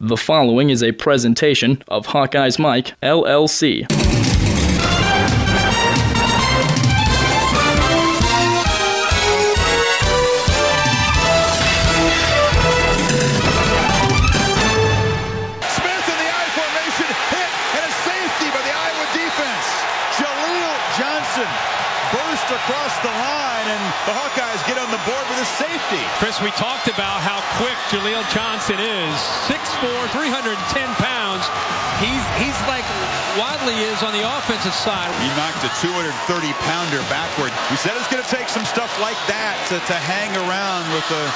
The following is a presentation of Hawkeyes Mike, LLC. Smith in the I formation, hit, and a safety by the Iowa defense. Jaleel Johnson burst across the line, and the Hawkeyes get on the board with a safety. Chris, we talked about how quick Jaleel Johnson is. 6'4", 310 pounds. He's he's like Wadley is on the offensive side. He knocked a 230-pounder backward. We said it's going to take some stuff like that to, to hang around with the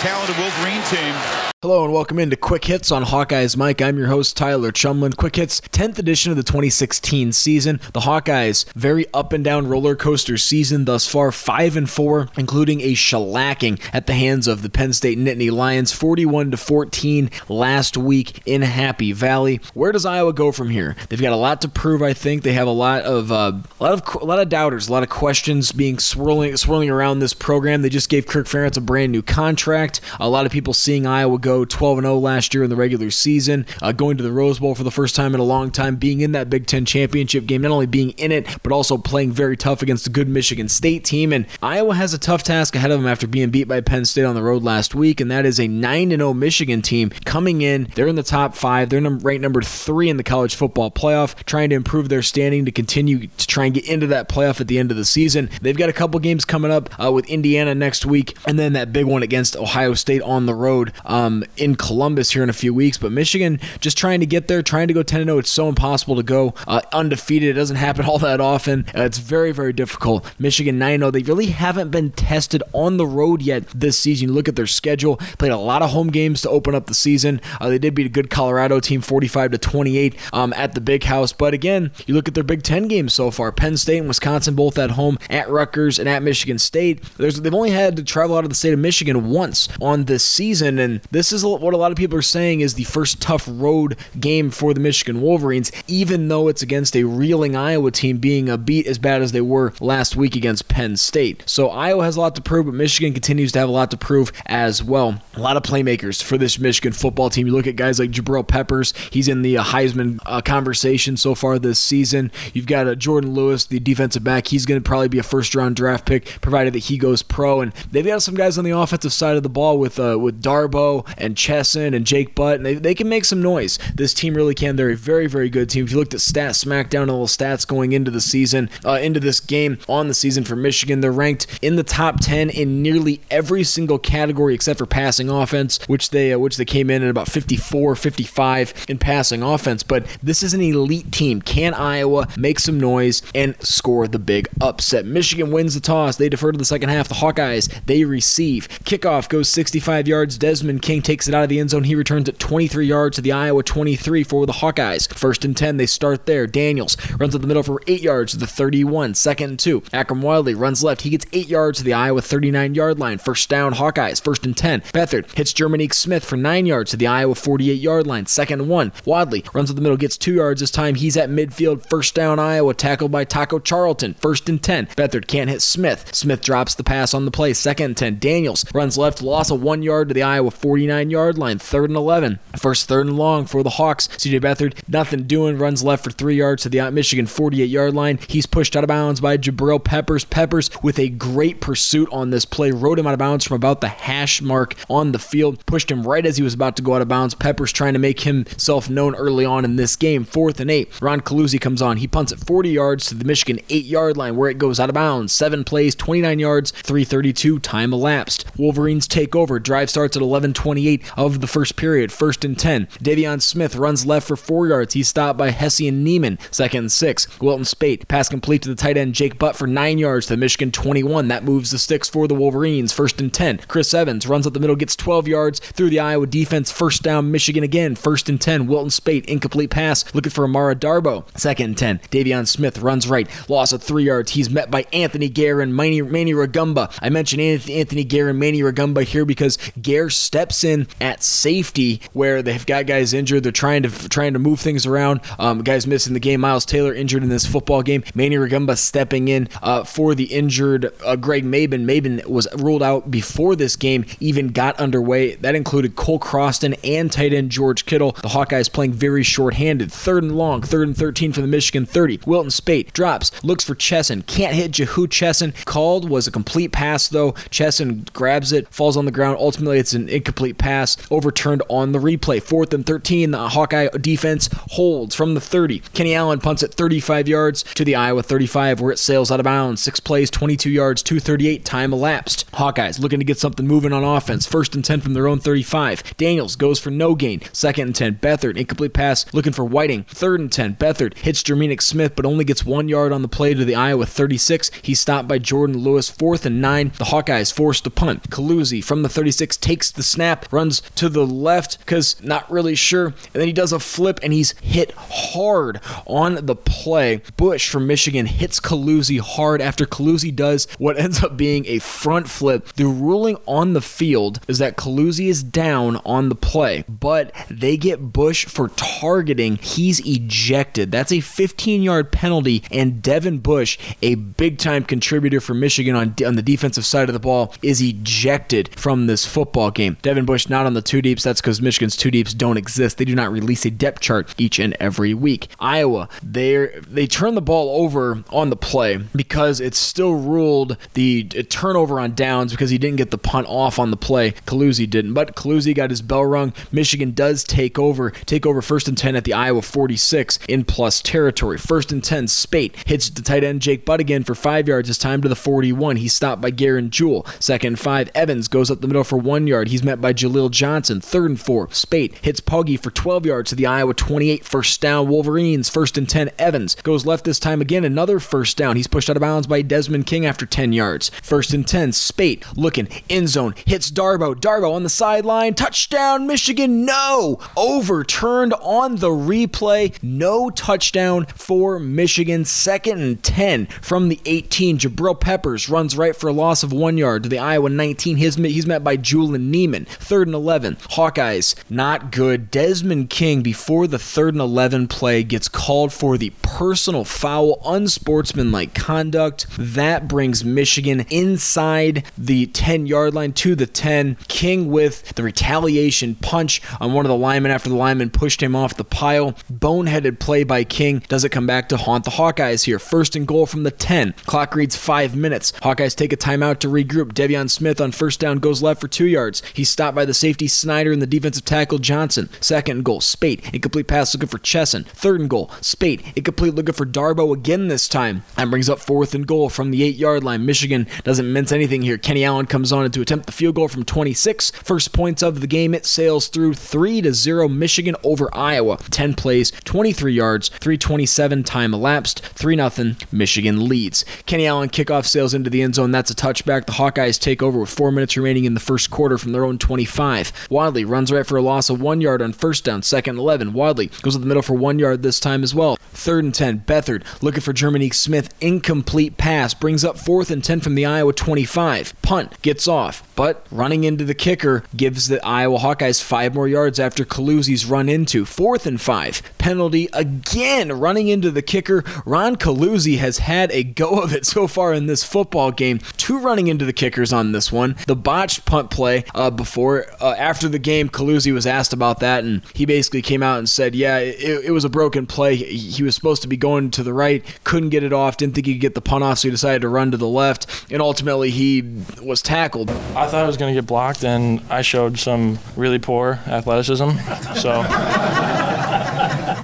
talented Wolverine team. Hello and welcome into Quick Hits on Hawkeyes Mike. I'm your host Tyler Chumlin. Quick Hits, 10th edition of the 2016 season. The Hawkeyes, very up and down roller coaster season thus far, 5 and 4, including a shellacking at the hands of the Penn State Nittany Lions, 41 to 14 last week in Happy Valley. Where does Iowa go from here? They've got a lot to prove. I think they have a lot of uh, a lot of a lot of doubters, a lot of questions being swirling swirling around this program. They just gave Kirk Ferentz a brand new contract. A lot of people seeing Iowa go 12 and 0 last year in the regular season, uh, going to the Rose Bowl for the first time in a long time, being in that Big Ten championship game, not only being in it, but also playing very tough against a good Michigan State team. And Iowa has a tough task ahead of them after being beat by Penn State on the road last week, and that is a 9 0 Michigan team coming in. They're in the top five. They're ranked number three in the college football playoff, trying to improve their standing to continue to try and get into that playoff at the end of the season. They've got a couple games coming up uh, with Indiana next week, and then that big one against Ohio State on the road um, in Columbus here in a few weeks. But Michigan just trying to get there, trying to go 10 0. It's so impossible to go uh, undefeated. It doesn't happen all that often. Uh, it's very, very difficult. Michigan 9 0. They really haven't been tested on the road yet this season. Look at their schedule, played a lot of home games to open up the season. Uh, they did beat a good Colorado team 45 to 28 um, at the big house. But again, you look at their Big Ten games so far Penn State and Wisconsin both at home, at Rutgers and at Michigan State. There's, they've only had to travel out of the state of Michigan once on this season. And this is what a lot of people are saying is the first tough road game for the Michigan Wolverines, even though it's against a reeling Iowa team being a beat as bad as they were last week against Penn State. So Iowa has a lot to prove, but Michigan continues to have a lot to prove as well. A lot of playmakers for this Michigan football team. You look at guys like Jabril Peppers, he's in the Heisman uh, conversation so far this season. You've got uh, Jourdan Lewis, the defensive back. He's going to probably be a first round draft pick, provided that he goes pro. And they've got some guys on the offensive side of the ball with uh, with Darboh and Chesson and Jake Butt, and they, they can make some noise. This team really can. They're a very, very good team. If you looked at stats, SmackDown, a little stats going into the season, uh, into this game on the season for Michigan, they're ranked in the top 10 in nearly every single category except for passing offense, which they uh, which they came in at about 54, 55 in passing offense. But this is an elite team. Can Iowa make some noise and score the big upset? Michigan wins the toss. They defer to the second half. The Hawkeyes they receive. Kickoff goes 65 yards. Desmond King takes it out of the end zone. He returns it 23 yards to the Iowa 23 for the Hawkeyes. First and 10, they start there. Daniels runs up the middle for 8 yards to the 31. Second and 2. Akrum Wadley runs left. He gets 8 yards to the Iowa 39 yard line. First down, Hawkeyes. First and 10. Beathard hits Jerminic Smith for 9 yards to the Iowa 48 yard line. Second and 1. Wadley runs up the middle, gets 2 yards this time. He's at midfield. First down, Iowa. Tackled by Taco Charlton. First and 10. Beathard can't hit Smith. Smith drops the pass on the play. Second and 10. Daniels runs left, loss of 1 yard to the Iowa 49 yard line. Third and 11. First third and long for the Hawks. CJ Beathard, nothing doing, runs left for three yards to the Michigan 48 yard line. He's pushed out of bounds by Jabril Peppers. Peppers with a great pursuit on this play, rode him out of bounds from about the hash mark on the field, pushed him right as he was about to go out of bounds. Peppers trying to make himself known early on in this game. Fourth and eight. Ron Coluzzi comes on. He punts it 40 yards to the Michigan 8 yard line where it goes out of bounds. Seven plays, 29 yards, 332, time elapsed. Wolverines take over. Drive starts at 11:28 of the first period. First and 10. De'Veon Smith runs left for four yards. He's stopped by Hessian Niemann. Second and six. Wilton Speight pass complete to the tight end Jake Butt for nine yards to the Michigan 21. That moves the sticks for the Wolverines. First and 10. Chris Evans runs up the middle, gets 12 yards through the Iowa defense. First down, Michigan again. First and 10. Wilton Speight incomplete pass looking for Amara Darboh. Second and 10. De'Veon Smith runs right. Loss of three yards. He's met by Anthony Gair and Manny, Manny Rugamba. I mentioned Anthony Gair and Manny Rugamba here because Gair steps in at safety where they've got guys injured. They're trying to trying to move things around. Um, guys missing the game. Miles Taylor injured in this football game. Manny Rugamba stepping in uh, for the injured uh, Greg Mabin. Mabin was ruled out before this game even got underway. That included Cole Croston and tight end George Kittle. The Hawkeyes playing very short-handed. Third and long, third and 13 from the Michigan 30. Wilton Speight drops, looks for Chesson. Can't hit Jehu Chesson. Called was a complete pass though. Chesson grabs it, falls on the ground. Ultimately, it's an incomplete pass, overturned on the replay. Fourth and 13. The Hawkeye defense holds from the 30. Kenny Allen punts it 35 yards to the Iowa 35, where it sails out of bounds. Six plays, 22 yards, 238. Time elapsed. Hawkeyes looking to get something moving on offense. First and 10 from their own 35. Daniels goes for no gain. Second and 10. Beathard, incomplete pass, looking for Whiting. Third and 10. Beathard hits Jerminic Smith, but only gets one yard on the play to the Iowa 36. He's stopped by Jourdan Lewis. Fourth and nine. The Hawkeyes forced to punt. Coluzzi from the 36 takes the snap, runs to the left because not really sure, and then he does a flip and he's hit hard on the play. Bush from Michigan hits Coluzzi hard after Coluzzi does what ends up being a front flip. The ruling on the field is that Coluzzi is down on the play, but they get Bush for targeting. He's ejected. That's a 15 yard penalty, and Devin Bush, a big time contributor for Michigan on, on the defensive side of the ball, is ejected from this football game. Devin Bush not on the two deeps. That's because Michigan's two deeps don't exist. They do not release a depth chart each and every week. Iowa, they they turn the ball over on the play because it's still ruled the uh, turnover on downs because he didn't get the punt off on the play. Coluzzi didn't, but Coluzzi got his bell rung. Michigan does take over, take over first and 10 at the Iowa 46 in plus territory. First and 10, Speight hits the tight end Jake Butt again for five yards. His time to the 41. He's stopped by Garen Jewell. Second and five, Evans goes up the middle for one yard. He's met by Jaleel Johnson. Third and four, Speight hits Poggi for 12 yards to the Iowa 28. First down, Wolverines. First and 10, Evans goes left this time again. Another first down. He's pushed out of bounds by Desmond King after 10 yards. First and 10, Speight looking end zone, hits Darboh. Darboh on the sideline. Touchdown, Michigan. No. Overturned on the replay. No touchdown for Michigan. Second and 10 from the 18. Jabril Peppers runs right for a loss of one yard to the Iowa 19. He's, he's met by Julian Niemann. Third and 11. Hawkeyes, not good. Desmond King, before the third and 11 play, gets called for the personal foul, unsportsmanlike conduct. That brings Michigan inside the 10 yard line to the 10. King with the retaliation punch on one of the linemen after the lineman pushed him off the pile. Boneheaded play by King. Does it come back to haunt the Hawkeyes here? First and goal from the 10. Clock reads five minutes. Hawkeyes take a timeout to regroup. De'Veon Smith on first down goes left for two yards. He's stopped by the safety Snyder and the defensive tackle Johnson. Second goal, Speight. Incomplete pass looking for Chesson. Third and goal, Speight. Incomplete looking for Darboh again this time. And brings up fourth and goal from the eight yard line. Michigan doesn't mince anything here. Kenny Allen comes on to attempt the field goal from 26. First points of the game. It sails through 3 to 0 Michigan over Iowa. 10 plays, 23 yards, 327 time elapsed. 3 0 Michigan leads. Kenny Allen kickoff sails into the end zone. That's a touchback. The Hawkeyes take over with 4 minutes remaining in the first quarter from their own 25. Wadley runs right for a loss of 1 yard on first down. Second 11. Wadley goes to the middle for 1 yard this time as well. Third and 10. Beathard looking for Jerminic Smith. Incomplete pass brings up fourth and 10 from the Iowa 25. Punt gets off, but running into the kicker gives the Iowa Hawkeyes five more yards after Coluzzi's run into. Fourth and five. Penalty again running into the kicker. Ron Coluzzi has had a go of it so far in this football game. Two running into the kickers on this one. The botched punt play uh, before, uh, after the game, Coluzzi was asked about that, and he basically came out and said, yeah, it, it was a broken play. He, was supposed to be going to the right, couldn't get it off, didn't think he could get the punt off, so he decided to run to the left, and ultimately he was tackled. Thought I was going to get blocked, and I showed some really poor athleticism. So,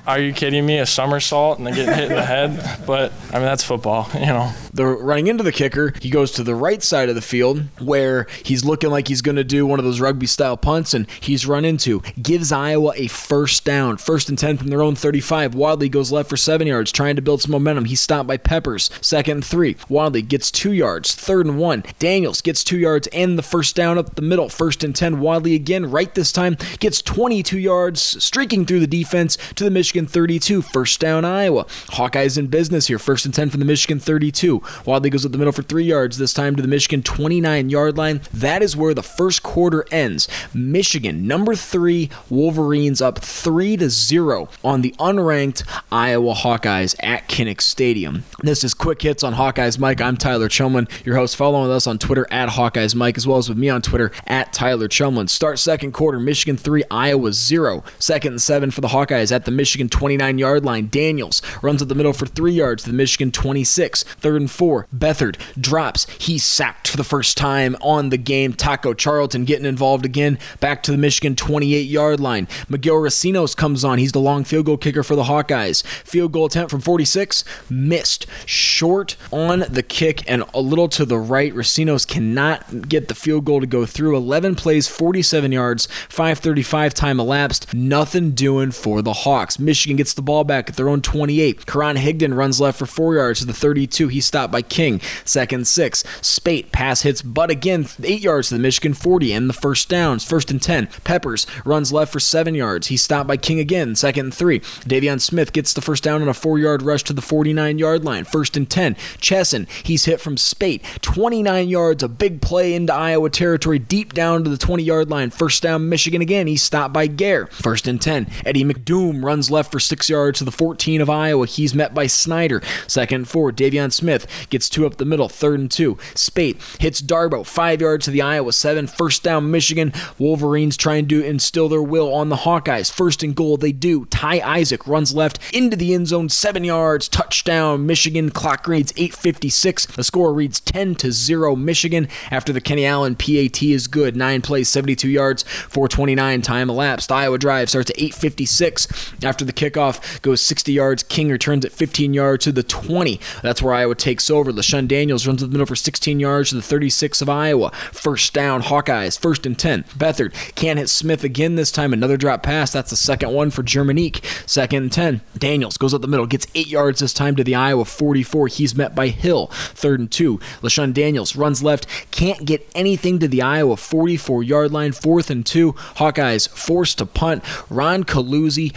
are you kidding me? A somersault and then getting hit in the head? But I mean, that's football, you know. The running into the kicker, he goes to the right side of the field where he's looking like he's going to do one of those rugby style punts, and he's run into gives Iowa a first down, first and ten from their own 35. Wadley goes left for seven yards, trying to build some momentum. He's stopped by Peppers. Second and three. Wadley gets two yards. Third and one. Daniels gets two yards and the first down up the middle. First and ten. Wadley again, right this time, gets 22 yards, streaking through the defense to the Michigan 32. First down, Iowa. Hawkeyes in business here. First and 10 from the Michigan 32. Wadley goes up the middle for three yards, this time to the Michigan 29 yard line. That is where the first quarter ends. Michigan, number three, Wolverines up 3 to 0 on the unranked Iowa Hawkeyes at Kinnick Stadium. This is Quick Hits on Hawkeyes Mike. I'm Tyler Chumlin, your host. Following us on Twitter at Hawkeyes Mike, as well as with me on Twitter at Tyler Chumlin. Start second quarter, Michigan 3, Iowa 0. Second and 7 for the Hawkeyes at the Michigan 29 yard line. Daniels runs up the middle for 3 yards to the Michigan 26. Third and 4, Beathard drops. He's sacked for the first time on the game. Taco Charlton getting involved again. Back to the Michigan 28 yard line. Miguel Recinos comes on. He's the long field goal kicker for the Hawkeyes. Field goal attempt from 46, missed. Short on the kick and a little to the right. Recinos cannot get the field goal to go through. 11 plays, 47 yards, 535 time elapsed. Nothing doing for the Hawks. Michigan gets the ball back at their own 28. Karan Higdon runs left for four yards to the 32. He's stopped by King. Second six. Speight pass hits, but again, eight yards to the Michigan 40 and the first downs. First and 10. Peppers runs left for seven yards. He's stopped by King again. Second and three. De'Veon Smith gets the first down on a four yard rush to the 49 yard line. First and 10. Chesson, he's hit from Speight. 29 yards, a big play into Iowa territory, deep down to the 20 yard line. First down, Michigan again. He's stopped by Gair. First and 10. Eddie McDoom runs left for six yards to the 14 of Iowa. He's met by Snyder. Second and four. De'Veon Smith gets two up the middle. Third and two. Speight hits Darboh, Five yards to the Iowa seven. First down, Michigan. Wolverines trying to instill their will on the Hawkeyes. First and goal, they do. Ty Isaac runs left into the end zone, seven yards, touchdown. Michigan clock reads 8:56. The score reads 10 to zero. Michigan after the Kenny Allen PAT is good. Nine plays, 72 yards, 429 time elapsed. Iowa drive starts at 8:56 after the kickoff goes 60 yards. King returns at 15 yards to the 20. That's where Iowa takes over. LeShun Daniels runs the middle for 16 yards to the 36 of Iowa. First down, Hawkeyes. First and 10. Beathard can't hit Smith again this time. Another drop pass. That's the second one for Jerminic. Second and 10. Daniels goes up the middle, gets eight yards this time to the Iowa 44. He's met by Hill. Third and two. LeShun Daniels runs left, can't get anything to the Iowa 44 yard line. Fourth and two. Hawkeyes forced to punt. Ron Coluzzi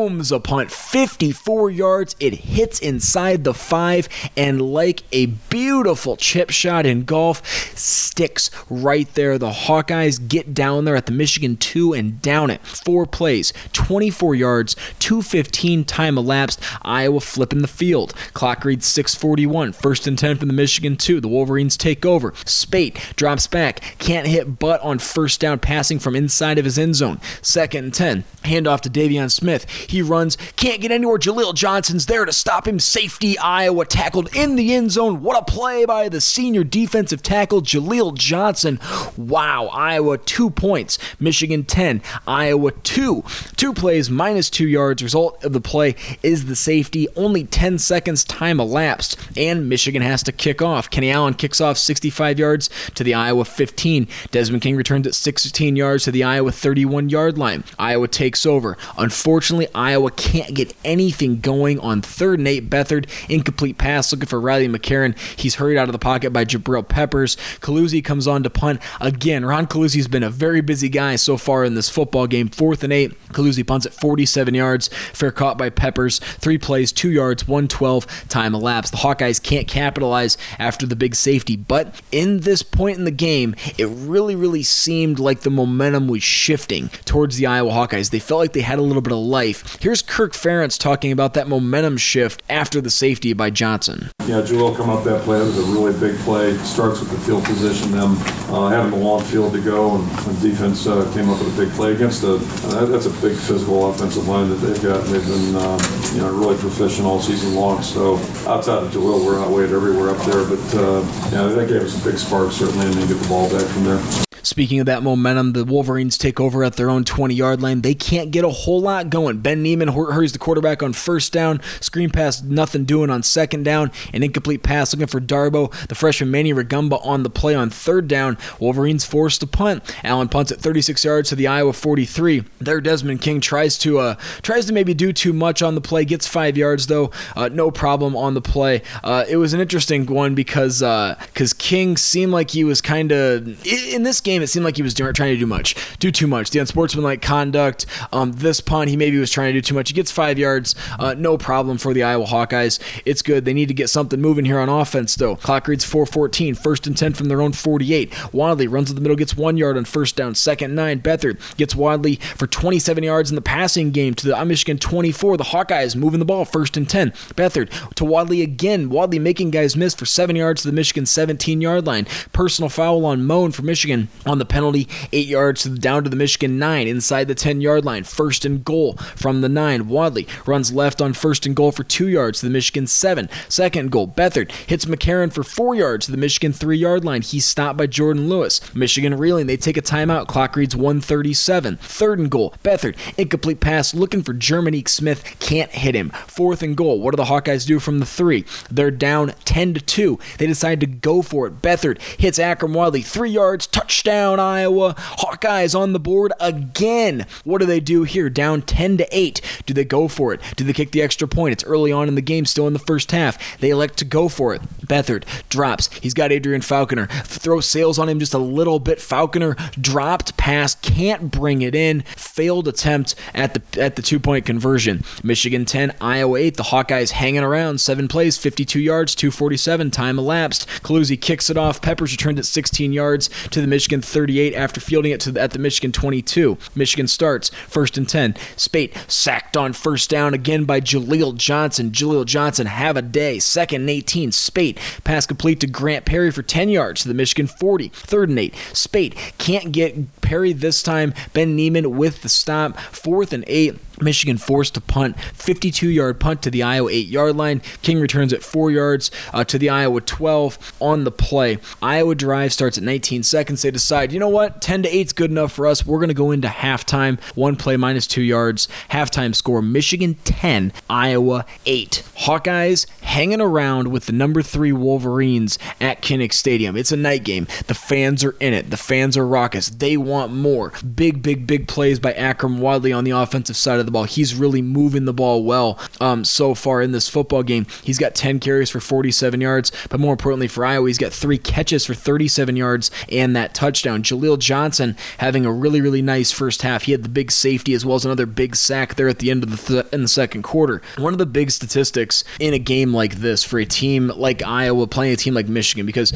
booms a punt 54 yards. It hits inside the five, and like a beautiful chip shot in golf, sticks right there. The Hawkeyes get down there at the Michigan 2 and down it. Four plays, 24 yards, 215 time elapsed. Iowa flipping the field. Clock reads 641. First and 10 from the Michigan 2. The Wolverines take over. Speight drops back. Can't hit butt on first down passing from inside of his end zone. Second and 10. Handoff to De'Veon Smith. He runs. Can't get anywhere. Jaleel Johnson's there to stop him. Safety. Iowa tackled in the end zone. What a play by the senior defensive tackle, Jaleel Johnson. Wow. Iowa two points. Michigan 10. Iowa 2. Two plays, minus two yards. Result of the play is the safety. Only 10 seconds time elapsed, and Michigan has to kick off. Kenny Allen kicks off 65 yards to the Iowa 15. Desmond King returns at 16 yards to the Iowa 31 yard line. Iowa takes over. Unfortunately, Iowa can't get anything going on third and eight. Beathard, incomplete pass looking for Riley McCarron. He's hurried out of the pocket by Jabril Peppers. Coluzzi comes on to punt. Again, Ron Coluzzi's been a very busy guy so far in this football game. Fourth and eight. Coluzzi punts at 47 yards. Fair caught by Peppers. Three plays, two yards, 112 time elapsed. The Hawkeyes can't capitalize after the big safety, but in this point in the game, it really, really seemed like the momentum was shifting towards the Iowa Hawkeyes. They felt like they had a little bit of life. Here's Kirk Ferentz talking about that momentum shift after the safety by Johnson. Yeah, Jaleel come up that play. That was a really big play. Starts with the field position, them uh, having a long field to go, and the defense uh, came up with a big play against a. Uh, that's a big physical offensive line that they've got. And they've been, um, you know, really proficient all season long. So outside of Jaleel, we're outweighed everywhere up there. But uh, yeah, that gave us a big spark certainly, and then get the ball back from there. Speaking of that momentum, the Wolverines take over at their own 20 yard line. They can't get a whole lot going. Ben Niemann hurries the quarterback on first down. Screen pass, nothing doing on second down. An incomplete pass looking for Darboh. The freshman Manny Rugamba on the play on third down. Wolverines forced to punt. Allen punts at 36 yards to the Iowa 43. There, Desmond King tries to uh, tries to maybe do too much on the play. Gets five yards though, uh, no problem on the play. Uh, it was an interesting one because because King seemed like he was kind of in this game game, it seemed like he was trying to do much, do too much. The unsportsmanlike conduct. Um, this punt, he maybe was trying to do too much. He gets five yards, uh, no problem for the Iowa Hawkeyes. It's good. They need to get something moving here on offense, though. Clock reads 4:14, first and 10 from their own 48. Wadley runs to the middle, gets one yard on first down. Second nine, Beathard gets Wadley for 27 yards in the passing game to the Michigan 24. The Hawkeyes moving the ball, first and 10. Beathard to Wadley again. Wadley making guys miss for seven yards to the Michigan 17 yard line. Personal foul on Mone for Michigan on the penalty, eight yards down to the Michigan nine inside the 10 yard line. First and goal from the nine. Wadley runs left on first and goal for two yards to the Michigan seven. Second goal, Beathard hits McCarron for four yards to the Michigan three yard line. He's stopped by Jourdan Lewis. Michigan reeling. They take a timeout. Clock reads 137. Third and goal, Beathard, incomplete pass looking for Jerminic Smith. Can't hit him. Fourth and goal. What do the Hawkeyes do from the three? They're down 10 to 2. They decide to go for it. Beathard hits Akrum Wadley. Three yards. Touchdown, Iowa. Hawkeyes on the board again. What do they do here? Down 10 to 8. Do they go for it? Do they kick the extra point? It's early on in the game, still in the first half. They elect to go for it. Beathard drops. He's got Adrian Falconer. Throw sails on him just a little bit. Falconer dropped pass, can't bring it in. Failed attempt at the at the two point conversion. Michigan 10, Iowa 8. The Hawkeyes hanging around. Seven plays, 52 yards, 247. Time elapsed. Coluzzi kicks it off. Peppers returned it 16 yards to the Michigan 38 after fielding it to the, at the Michigan 22. Michigan starts first and 10. Speight sacked on first down again by Jaleel Johnson. Jaleel Johnson have a day. Second and 18. Speight pass complete to Grant Perry for 10 yards to the Michigan 40. Third and 8. Speight can't get Perry this time. Ben Niemann with the stop. Fourth and 8. Michigan forced to punt, 52 yard punt to the Iowa 8 yard line. King returns at 4 yards uh, to the Iowa 12 on the play. Iowa drive starts at 19 seconds. They decide, you know what, 10 to 8 is good enough for us. We're going to go into halftime. One play minus 2 yards. Halftime score Michigan 10, Iowa 8. Hawkeyes hanging around with the number 3 Wolverines at Kinnick Stadium. It's a night game. The fans are in it. The fans are raucous. They want more. Big, big, big plays by Akrum Wadley on the offensive side of the the ball. He's really moving the ball well um, so far in this football game. He's got 10 carries for 47 yards, but more importantly for Iowa, he's got three catches for 37 yards and that touchdown. Jaleel Johnson having a really, really nice first half. He had the big safety as well as another big sack there at the end of the th- in the second quarter. One of the big statistics in a game like this for a team like Iowa playing a team like Michigan, because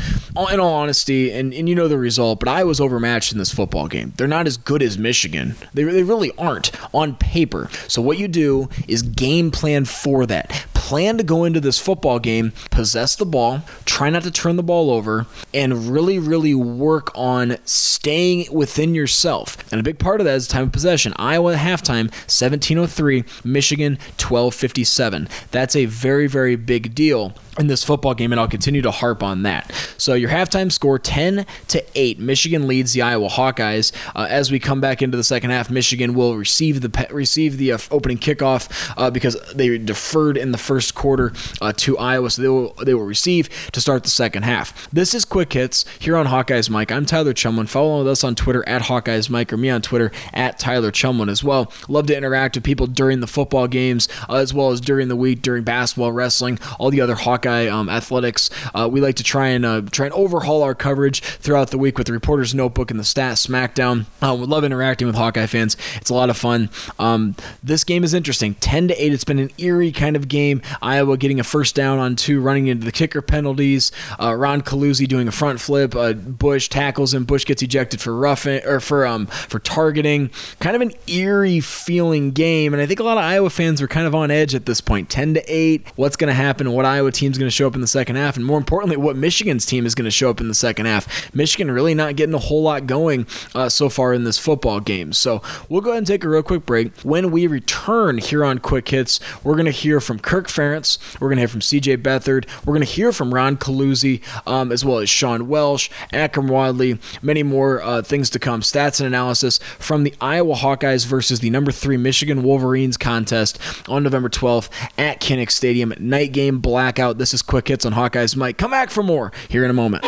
in all honesty, and, and you know the result, but Iowa's overmatched in this football game. They're not as good as Michigan. They, they really aren't on paper. So what you do is game plan for that. Plan to go into this football game, possess the ball, try not to turn the ball over, and really, really work on staying within yourself. And a big part of that is time of possession. Iowa halftime, 1703, Michigan 1257. That's a very, very big deal in this football game, and I'll continue to harp on that. So your halftime score 10 to 8. Michigan leads the Iowa Hawkeyes. Uh, as we come back into the second half, Michigan will receive the receive the uh, opening kickoff uh, because they deferred in the first quarter uh, to Iowa, so they will they will receive to start the second half. This is quick hits here on Hawkeyes Mike. I'm Tyler Chumlin. Follow with us on Twitter at Hawkeyes Mike or me on Twitter at Tyler Chumlin as well. Love to interact with people during the football games uh, as well as during the week during basketball, wrestling, all the other Hawkeye Hawkeye um, Athletics. Uh, we like to try and uh, try and overhaul our coverage throughout the week with the Reporter's Notebook and the Stat Smackdown. Uh, we love interacting with Hawkeye fans. It's a lot of fun. Um, this game is interesting. 10 to 8. It's been an eerie kind of game. Iowa getting a first down on two, running into the kicker penalties. Uh, Ron Coluzzi doing a front flip. Uh, Bush tackles him. Bush gets ejected for roughing or for um for targeting. Kind of an eerie feeling game, and I think a lot of Iowa fans were kind of on edge at this point. 10 to 8. What's going to happen? What Iowa team's going to show up in the second half, and more importantly, what Michigan's team is going to show up in the second half. Michigan really not getting a whole lot going uh, so far in this football game. So we'll go ahead and take a real quick break. When we return here on Quick Hits, we're going to hear from Kirk Ferentz, we're going to hear from CJ Beathard, we're going to hear from Ron Coluzzi, um, as well as Sean Welsh, Akrum Wadley, many more uh, things to come. Stats and analysis from the Iowa Hawkeyes versus the number three Michigan Wolverines contest on November 12th at Kinnick Stadium. Night game blackout. This is Quick Hits on Hawkeyes Mike. Come back for more here in a moment.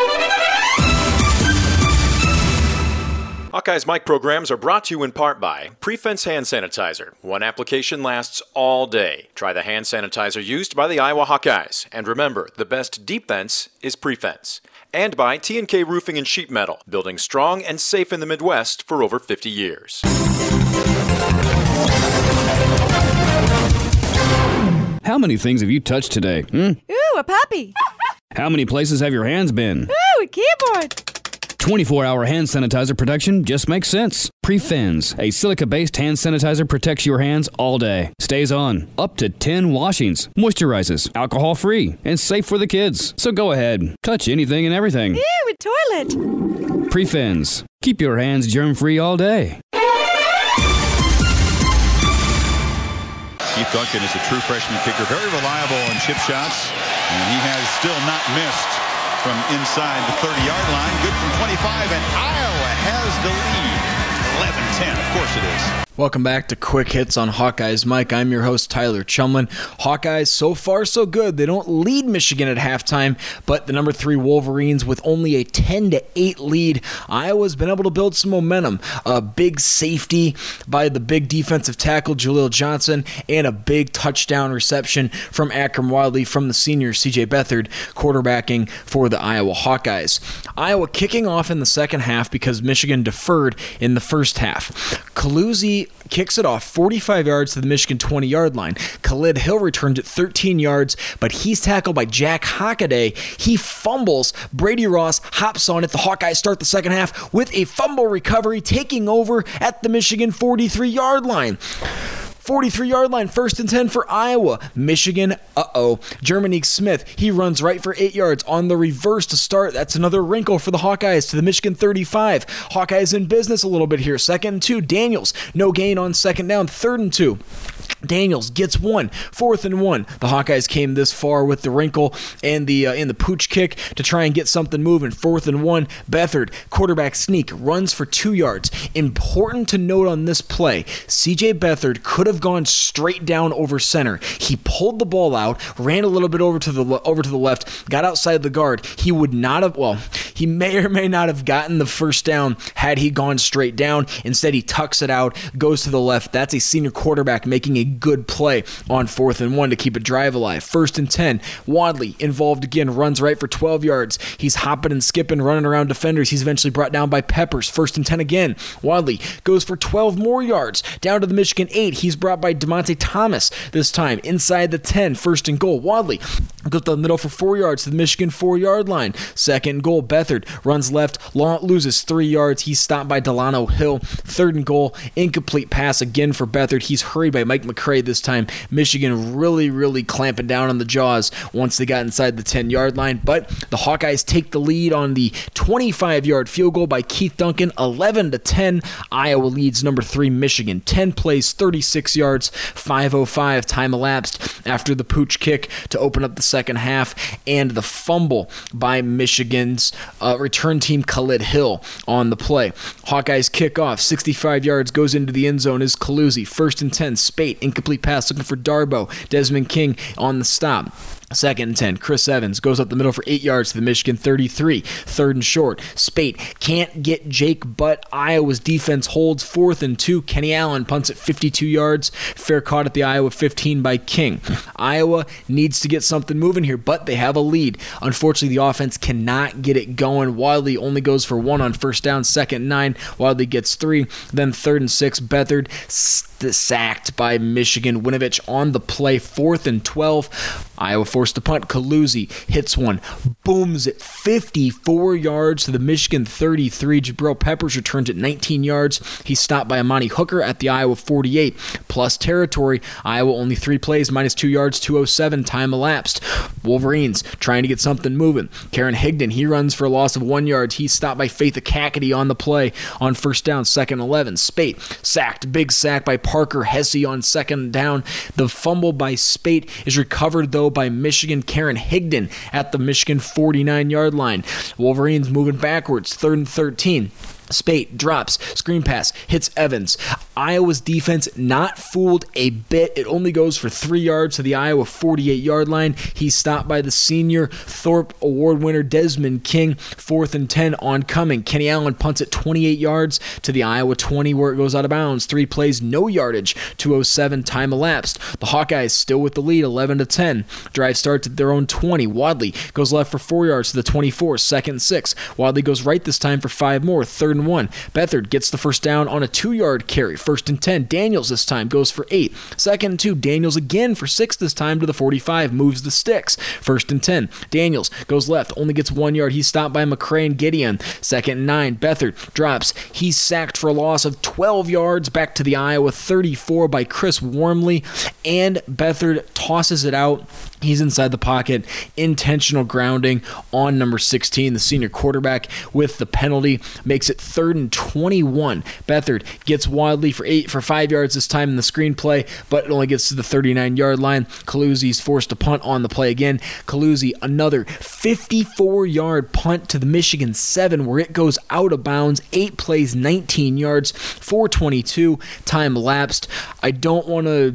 Hawkeye's Mike programs are brought to you in part by Prefense Hand Sanitizer. One application lasts all day. Try the hand sanitizer used by the Iowa Hawkeyes. And remember, the best defense is Prefense. and by T&K Roofing and Sheet Metal, building strong and safe in the Midwest for over 50 years. How many things have you touched today? Hmm? Ooh, a puppy. How many places have your hands been? Ooh, a keyboard. 24 hour hand sanitizer protection just makes sense. Prefense, a silica based hand sanitizer, protects your hands all day. Stays on up to 10 washings, moisturizes, alcohol free, and safe for the kids. So go ahead, touch anything and everything. Ooh, a toilet. Prefense, keep your hands germ free all day. Keith Duncan is a true freshman kicker, very reliable on chip shots, and he has still not missed from inside the 30-yard line. Good from 25, and Iowa has the lead. 11-10, of course it is. Welcome back to Quick Hits on Hawkeyes Mike. I'm your host, Tyler Chumlin. Hawkeyes, so far so good. They don't lead Michigan at halftime, but the number three Wolverines with only a 10 to 8 lead. Iowa's been able to build some momentum. A big safety by the big defensive tackle, Jaleel Johnson, and a big touchdown reception from Akrum Wadley from the senior CJ Beathard, quarterbacking for the Iowa Hawkeyes. Iowa kicking off in the second half because Michigan deferred in the first half. Coluzzi kicks it off 45 yards to the Michigan 20 yard line. Khalid Hill returns it 13 yards, but he's tackled by Jack Hockaday. He fumbles. Brady Ross hops on it. The Hawkeyes start the second half with a fumble recovery, taking over at the Michigan 43 yard line. 43 yard line, first and 10 for Iowa. Michigan, uh oh. Jerminic Smith, he runs right for 8 yards on the reverse to start. That's another wrinkle for the Hawkeyes to the Michigan 35. Hawkeyes in business a little bit here. Second and 2. Daniels, no gain on second down. Third and 2. Daniels gets one, fourth and one. The Hawkeyes came this far with the wrinkle and the uh, and the pooch kick to try and get something moving. Fourth and one. Beathard quarterback sneak runs for two yards. Important to note on this play: C.J. Beathard could have gone straight down over center. He pulled the ball out, ran a little bit over to the over to the left, got outside the guard. He would not have. Well, he may or may not have gotten the first down had he gone straight down. Instead, he tucks it out, goes to the left. That's a senior quarterback making a good play on fourth and one to keep a drive alive. First and 10. Wadley involved again, runs right for 12 yards. He's hopping and skipping, running around defenders. He's eventually brought down by Peppers. First and 10 again. Wadley goes for 12 more yards. Down to the Michigan 8. He's brought by Dymonte Thomas this time inside the 10. First and goal. Wadley goes to the middle for four yards to the Michigan four yard line. Second goal. Beathard runs left, loses three yards. He's stopped by Delano Hill. Third and goal. Incomplete pass again for Beathard. He's hurried by Mike McCray this time. Michigan really, really clamping down on the jaws once they got inside the 10 yard line. But the Hawkeyes take the lead on the 25 yard field goal by Keith Duncan, 11 to 10. Iowa leads number three Michigan. 10 plays, 36 yards, 5:05 time elapsed after the pooch kick to open up the second half and the fumble by Michigan's uh, return team Khalid Hill on the play. Hawkeyes kick off, 65 yards, goes into the end zone is Coluzzi. First and 10, Speight, incomplete pass looking for Darboh. Desmond King on the stop. Second and 10. Chris Evans goes up the middle for 8 yards to the Michigan 33. Third and short. Speight can't get Jake Butt. Iowa's defense holds fourth and 2. Kenny Allen punts at 52 yards. Fair caught at the Iowa 15 by King. Iowa needs to get something moving here, but they have a lead. Unfortunately, the offense cannot get it going. Wadley only goes for one on first down. Second 9. Wadley gets 3. Then third and 6. Beathard sacked by Michigan. Winovich on the play. Fourth and 12. Iowa forced to punt. Coluzzi hits one, booms it 54 yards to the Michigan 33. Jabril Peppers returns at 19 yards. He's stopped by Amani Hooker at the Iowa 48. Plus territory. Iowa only three plays, minus two yards, 207. Time elapsed. Wolverines trying to get something moving. Karan Higdon, he runs for a loss of one yard. He's stopped by Faith Ekakitie on the play on first down, second 11. Speight sacked, big sack by Parker Hesse on second down. The fumble by Speight is recovered though by Michigan Karan Higdon at the Michigan 49 yard line. Wolverines moving backwards, third and 13. Speight drops, screen pass, hits Evans. Iowa's defense not fooled a bit. It only goes for three yards to the Iowa 48 yard line. He's stopped by the senior Thorpe Award winner Desmond King. Fourth and 10 on coming. Kenny Allen punts it 28 yards to the Iowa 20 where it goes out of bounds. Three plays, no yardage. 207 time elapsed. The Hawkeyes still with the lead 11 to 10. Drive starts at their own 20. Wadley goes left for four yards to the 24. Second and six. Wadley goes right this time for five more. Third and one. Beathard gets the first down on a two yard carry. First and 10. Daniels this time goes for eight. Second and two. Daniels again for six this time to the 45. Moves the sticks. First and 10. Daniels goes left. Only gets one yard. He's stopped by McCray and Gedeon. Second and nine. Beathard drops. He's sacked for a loss of 12 yards back to the Iowa 34 by Chris Wormley. And Beathard tosses it out He's inside the pocket, intentional grounding on number 16, the senior quarterback, with the penalty makes it third and 21. Beathard gets Wadley for eight for five yards this time in the screenplay, but it only gets to the 39 yard line. Coluzzi's forced to punt on the play again. Coluzzi another 54 yard punt to the Michigan seven, where it goes out of bounds. Eight plays, 19 yards, 422 time elapsed. I don't want to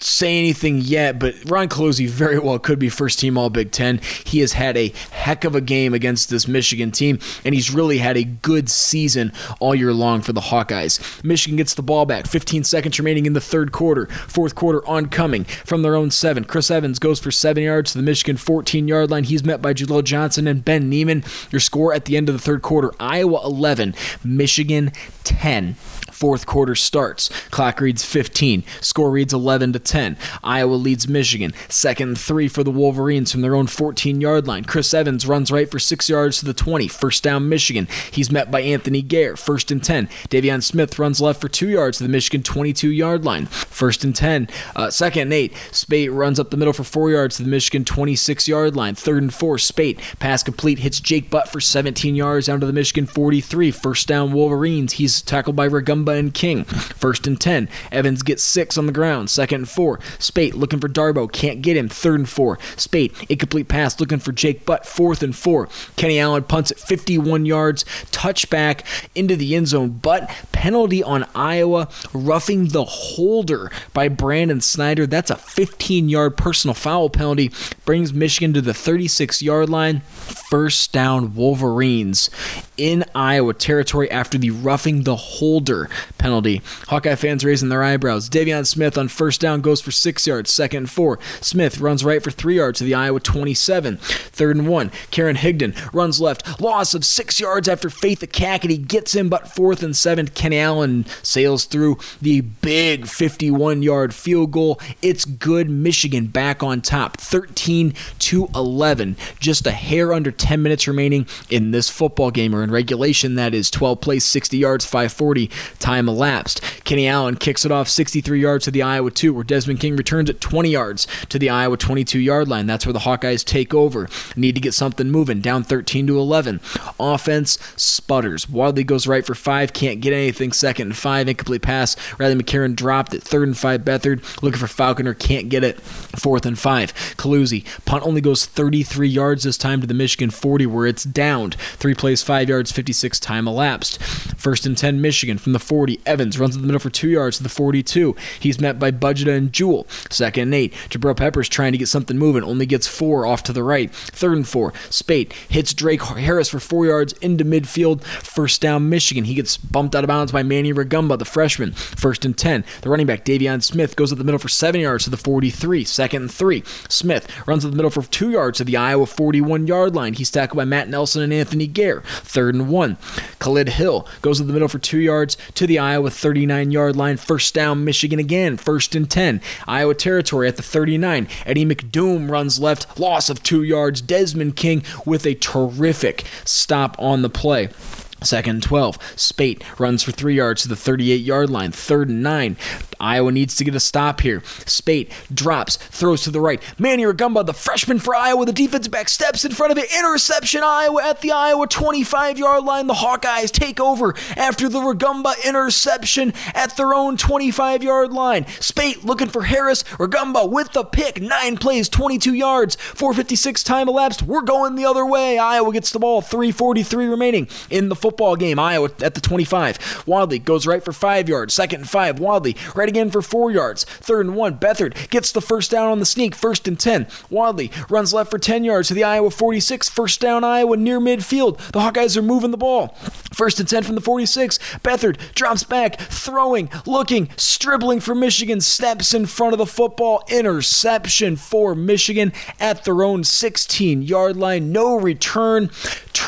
say anything yet, but Ron Coluzzi very well could be first team All Big Ten. He has had a heck of a game against this Michigan team, and he's really had a good season all year long for the Hawkeyes. Michigan gets the ball back, 15 seconds remaining in the third quarter. Fourth quarter oncoming from their own seven. Chris Evans goes for seven yards to the Michigan 14 yard line. He's met by Jaleel Johnson and Ben Niemann. Your score at the end of the third quarter Iowa 11, Michigan 10 fourth quarter starts. Clock reads 15. Score reads 11 to 10. Iowa leads Michigan. Second and three for the Wolverines from their own 14 yard line. Chris Evans runs right for six yards to the 20. First down, Michigan. He's met by Anthony Gair. First and 10. De'Veon Smith runs left for two yards to the Michigan 22 yard line. First and 10. Uh, second and eight. Speight runs up the middle for four yards to the Michigan 26 yard line. Third and four. Speight pass complete hits Jake Butt for 17 yards down to the Michigan 43. First down, Wolverines. He's tackled by Rugamba and King. First and 10. Evans gets six on the ground. Second and four. Speight looking for Darboh. Can't get him. Third and four. Speight, incomplete pass looking for Jake Butt. Fourth and four. Kenny Allen punts at 51 yards. Touchback into the end zone. But penalty on Iowa. Roughing the holder by Brandon Snyder. That's a 15 yard personal foul penalty. Brings Michigan to the 36 yard line. First down, Wolverines in Iowa territory after the roughing the holder penalty. Hawkeye fans raising their eyebrows. De'Veon Smith on first down goes for six yards, second and four. Smith runs right for three yards to the Iowa 27. Third and one. Karan Higdon runs left. Loss of six yards after Faith Ekakitie gets him, but fourth and seven. Kenny Allen sails through the big 51 yard field goal. It's good. Michigan back on top, 13 to 11. Just a hair under 10 minutes remaining in this football game, or in regulation, that is 12 plays, 60 yards, 540 time elapsed. Kenny Allen kicks it off 63 yards to the Iowa 2, where Desmond King returns at 20 yards to the Iowa 22 yard line. That's where the Hawkeyes take over. Need to get something moving, down 13 to 11. Offense sputters. Wadley goes right for five, can't get anything. Second and five, incomplete pass. Riley McCarron dropped it. Third and five, Beathard looking for Falconer, can't get it. Fourth and five, Coluzzi. Punt only goes 33 yards this time to the Michigan 40, where it's downed. Three plays, five yards, 56 time elapsed. First and 10, Michigan from the 40. Evans runs in the middle for two yards to the 42. He's met by Bazata and Jewell. Second and eight. Jabril Peppers trying to get something moving, only gets four off to the right. Third and four. Speight hits Drake Harris for four yards into midfield. First down, Michigan. He gets bumped out of bounds by Manny Rugamba, the freshman. First and 10. The running back, De'Veon Smith, goes up the middle for seven yards to the 43. Second and three. Smith runs up the middle for two yards to the Iowa 41 yard line. He's tackled by Matt Nelson and Anthony Gair. Third and one. Khalid Hill goes to the middle for two yards to the Iowa 39 yard line. First down, Michigan again. First and 10. Iowa territory at the 39. Eddie McDoom runs left. Loss of two yards. Desmond King with a terrific stop on the play. Second 12. Speight runs for three yards to the 38 yard line. Third and nine. Iowa needs to get a stop here. Speight drops, throws to the right. Manny Rugamba, the freshman for Iowa, the defensive back steps in front of it. Interception, Iowa at the Iowa 25 yard line. The Hawkeyes take over after the Rugamba interception at their own 25 yard line. Speight looking for Harris. Rugamba with the pick. Nine plays, 22 yards, 456 time elapsed. We're going the other way. Iowa gets the ball, 343 remaining in the football football game. Iowa at the 25. Wadley goes right for five yards. Second and five. Wadley right again for four yards. Third and one. Beathard gets the first down on the sneak. First and 10. Wadley runs left for 10 yards to the Iowa 46. First down, Iowa near midfield. The Hawkeyes are moving the ball. First and 10 from the 46. Beathard drops back, throwing, looking, dribbling for Michigan, steps in front of the football. Interception for Michigan at their own 16 yard line. No return.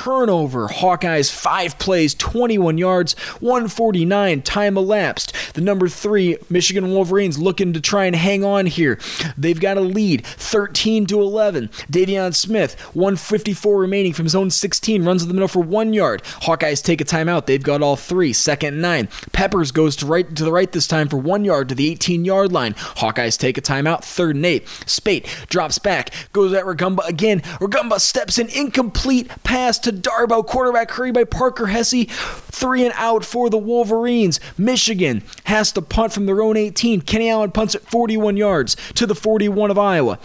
Turnover. Hawkeyes, five plays, 21 yards, 149. Time elapsed. The number three Michigan Wolverines looking to try and hang on here. They've got a lead, 13 to 11. De'Veon Smith, 154 remaining from his own 16, runs in the middle for one yard. Hawkeyes take a timeout. They've got all three. Second nine. Peppers goes to right to the right this time for one yard to the 18 yard line. Hawkeyes take a timeout. Third and eight. Speight drops back, goes at Rugamba again. Rugamba steps in, incomplete pass to Darboh. Quarterback hurry by Parker Hesse. Three and out for the Wolverines. Michigan has to punt from their own 18. Kenny Allen punts at 41 yards to the 41 of Iowa.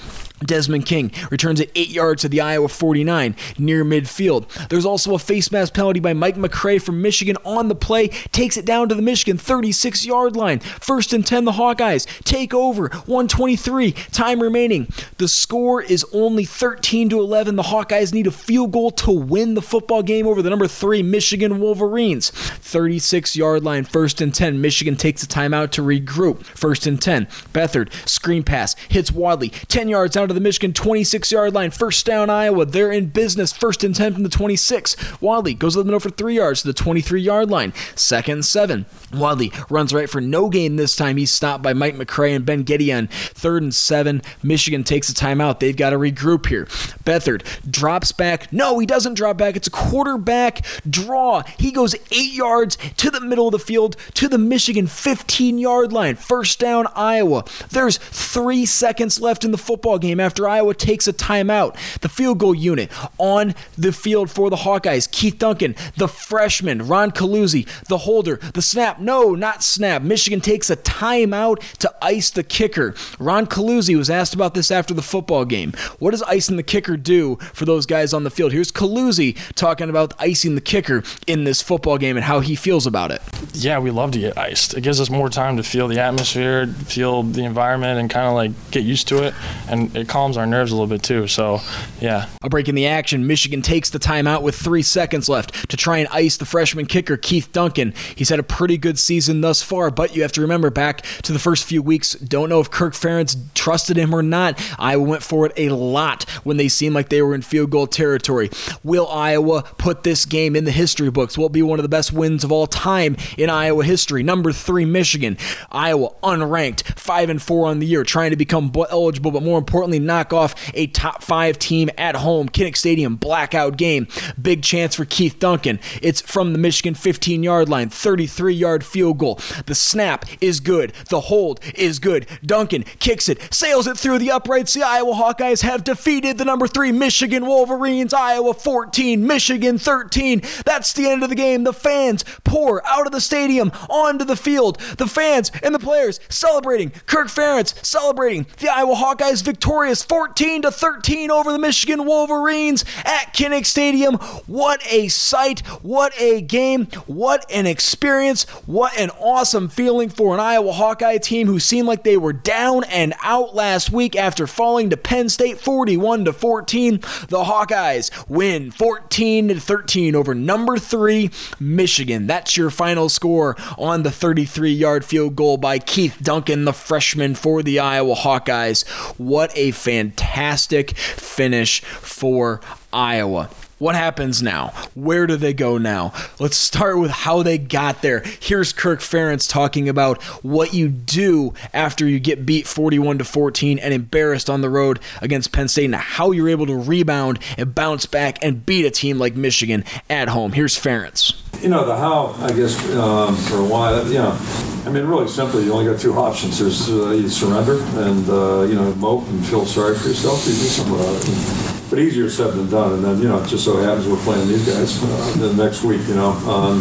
Desmond King returns it eight yards to the Iowa 49 near midfield. There's also a face mask penalty by Mike McCray from Michigan on the play, takes it down to the Michigan 36 yard line. First and 10, the Hawkeyes take over. 123, time remaining. The score is only 13 to 11. The Hawkeyes need a field goal to win the football game over the number three Michigan Wolverines. 36 yard line, first and 10. Michigan takes a timeout to regroup. First and 10. Beathard, screen pass, hits Wadley, 10 yards out to the Michigan 26 yard line. First down, Iowa. They're in business. First and 10 from the 26. Wadley goes to the middle for three yards to the 23 yard line. Second and seven. Wadley runs right for no gain this time. He's stopped by Mike McCray and Ben Gedeon. Third and seven. Michigan takes a timeout. They've got to regroup here. Beathard drops back. No, he doesn't drop back. It's a quarterback draw. He goes eight yards to the middle of the field to the Michigan 15 yard line. First down, Iowa. There's three seconds left in the football game after Iowa takes a timeout. The field goal unit on the field for the Hawkeyes. Keith Duncan, the freshman. Ron Coluzzi, the holder. The snap. No, not snap. Michigan takes a timeout to ice the kicker. Ron Coluzzi was asked about this after the football game. What does icing the kicker do for those guys on the field? Here's Coluzzi talking about icing the kicker in this football game and how he feels about it. Yeah, we love to get iced. It gives us more time to feel the atmosphere, feel the environment, and kind of like get used to it. And it calms our nerves a little bit too. So, yeah. A break in the action. Michigan takes the timeout with three seconds left to try and ice the freshman kicker, Keith Duncan. He's had a pretty good season thus far, but you have to remember back to the first few weeks. Don't know if Kirk Ferentz trusted him or not. Iowa went for it a lot when they seemed like they were in field goal territory. Will Iowa put this game in the history books? Will it be one of the best wins of all time in Iowa history? Number three, Michigan. Iowa unranked, five and four on the year, trying to become eligible, but more importantly, knock off a top five team at home. Kinnick Stadium blackout game. Big chance for Keith Duncan. It's from the Michigan 15 yard line, 33 yard field goal. The snap is good. The hold is good. Duncan kicks it, sails it through the uprights. The Iowa Hawkeyes have defeated the number three Michigan Wolverines. Iowa 14, Michigan 13. That's the end of the game. The fans pour out of the stadium onto the field. The fans and the players celebrating. Kirk Ferentz celebrating. The Iowa Hawkeyes victorious 14 to 13 over the Michigan Wolverines at Kinnick Stadium. What a sight. What a game. What an experience. What an awesome feeling for an Iowa Hawkeye team who seemed like they were down and out last week after falling to Penn State 41 to 14. The Hawkeyes win 14 to 13 over number 3 Michigan. That's your final score on the 33-yard field goal by Keith Duncan, the freshman for the Iowa Hawkeyes. What a fantastic finish for Iowa. What happens now? Where do they go now? Let's start with how they got there. Here's Kirk Ferentz talking about what you do after you get beat 41 to 14 and embarrassed on the road against Penn State and how you're able to rebound and bounce back and beat a team like Michigan at home. Here's Ferentz. You know, the how, I guess, um, or why, you know, I mean, really simply, you only got two options. There's uh, you surrender and, uh, you know, mope and feel sorry for yourself. You do something about it. But easier said than done. And then, you know, it just so happens we're playing these guys uh, the next week, you know. Um,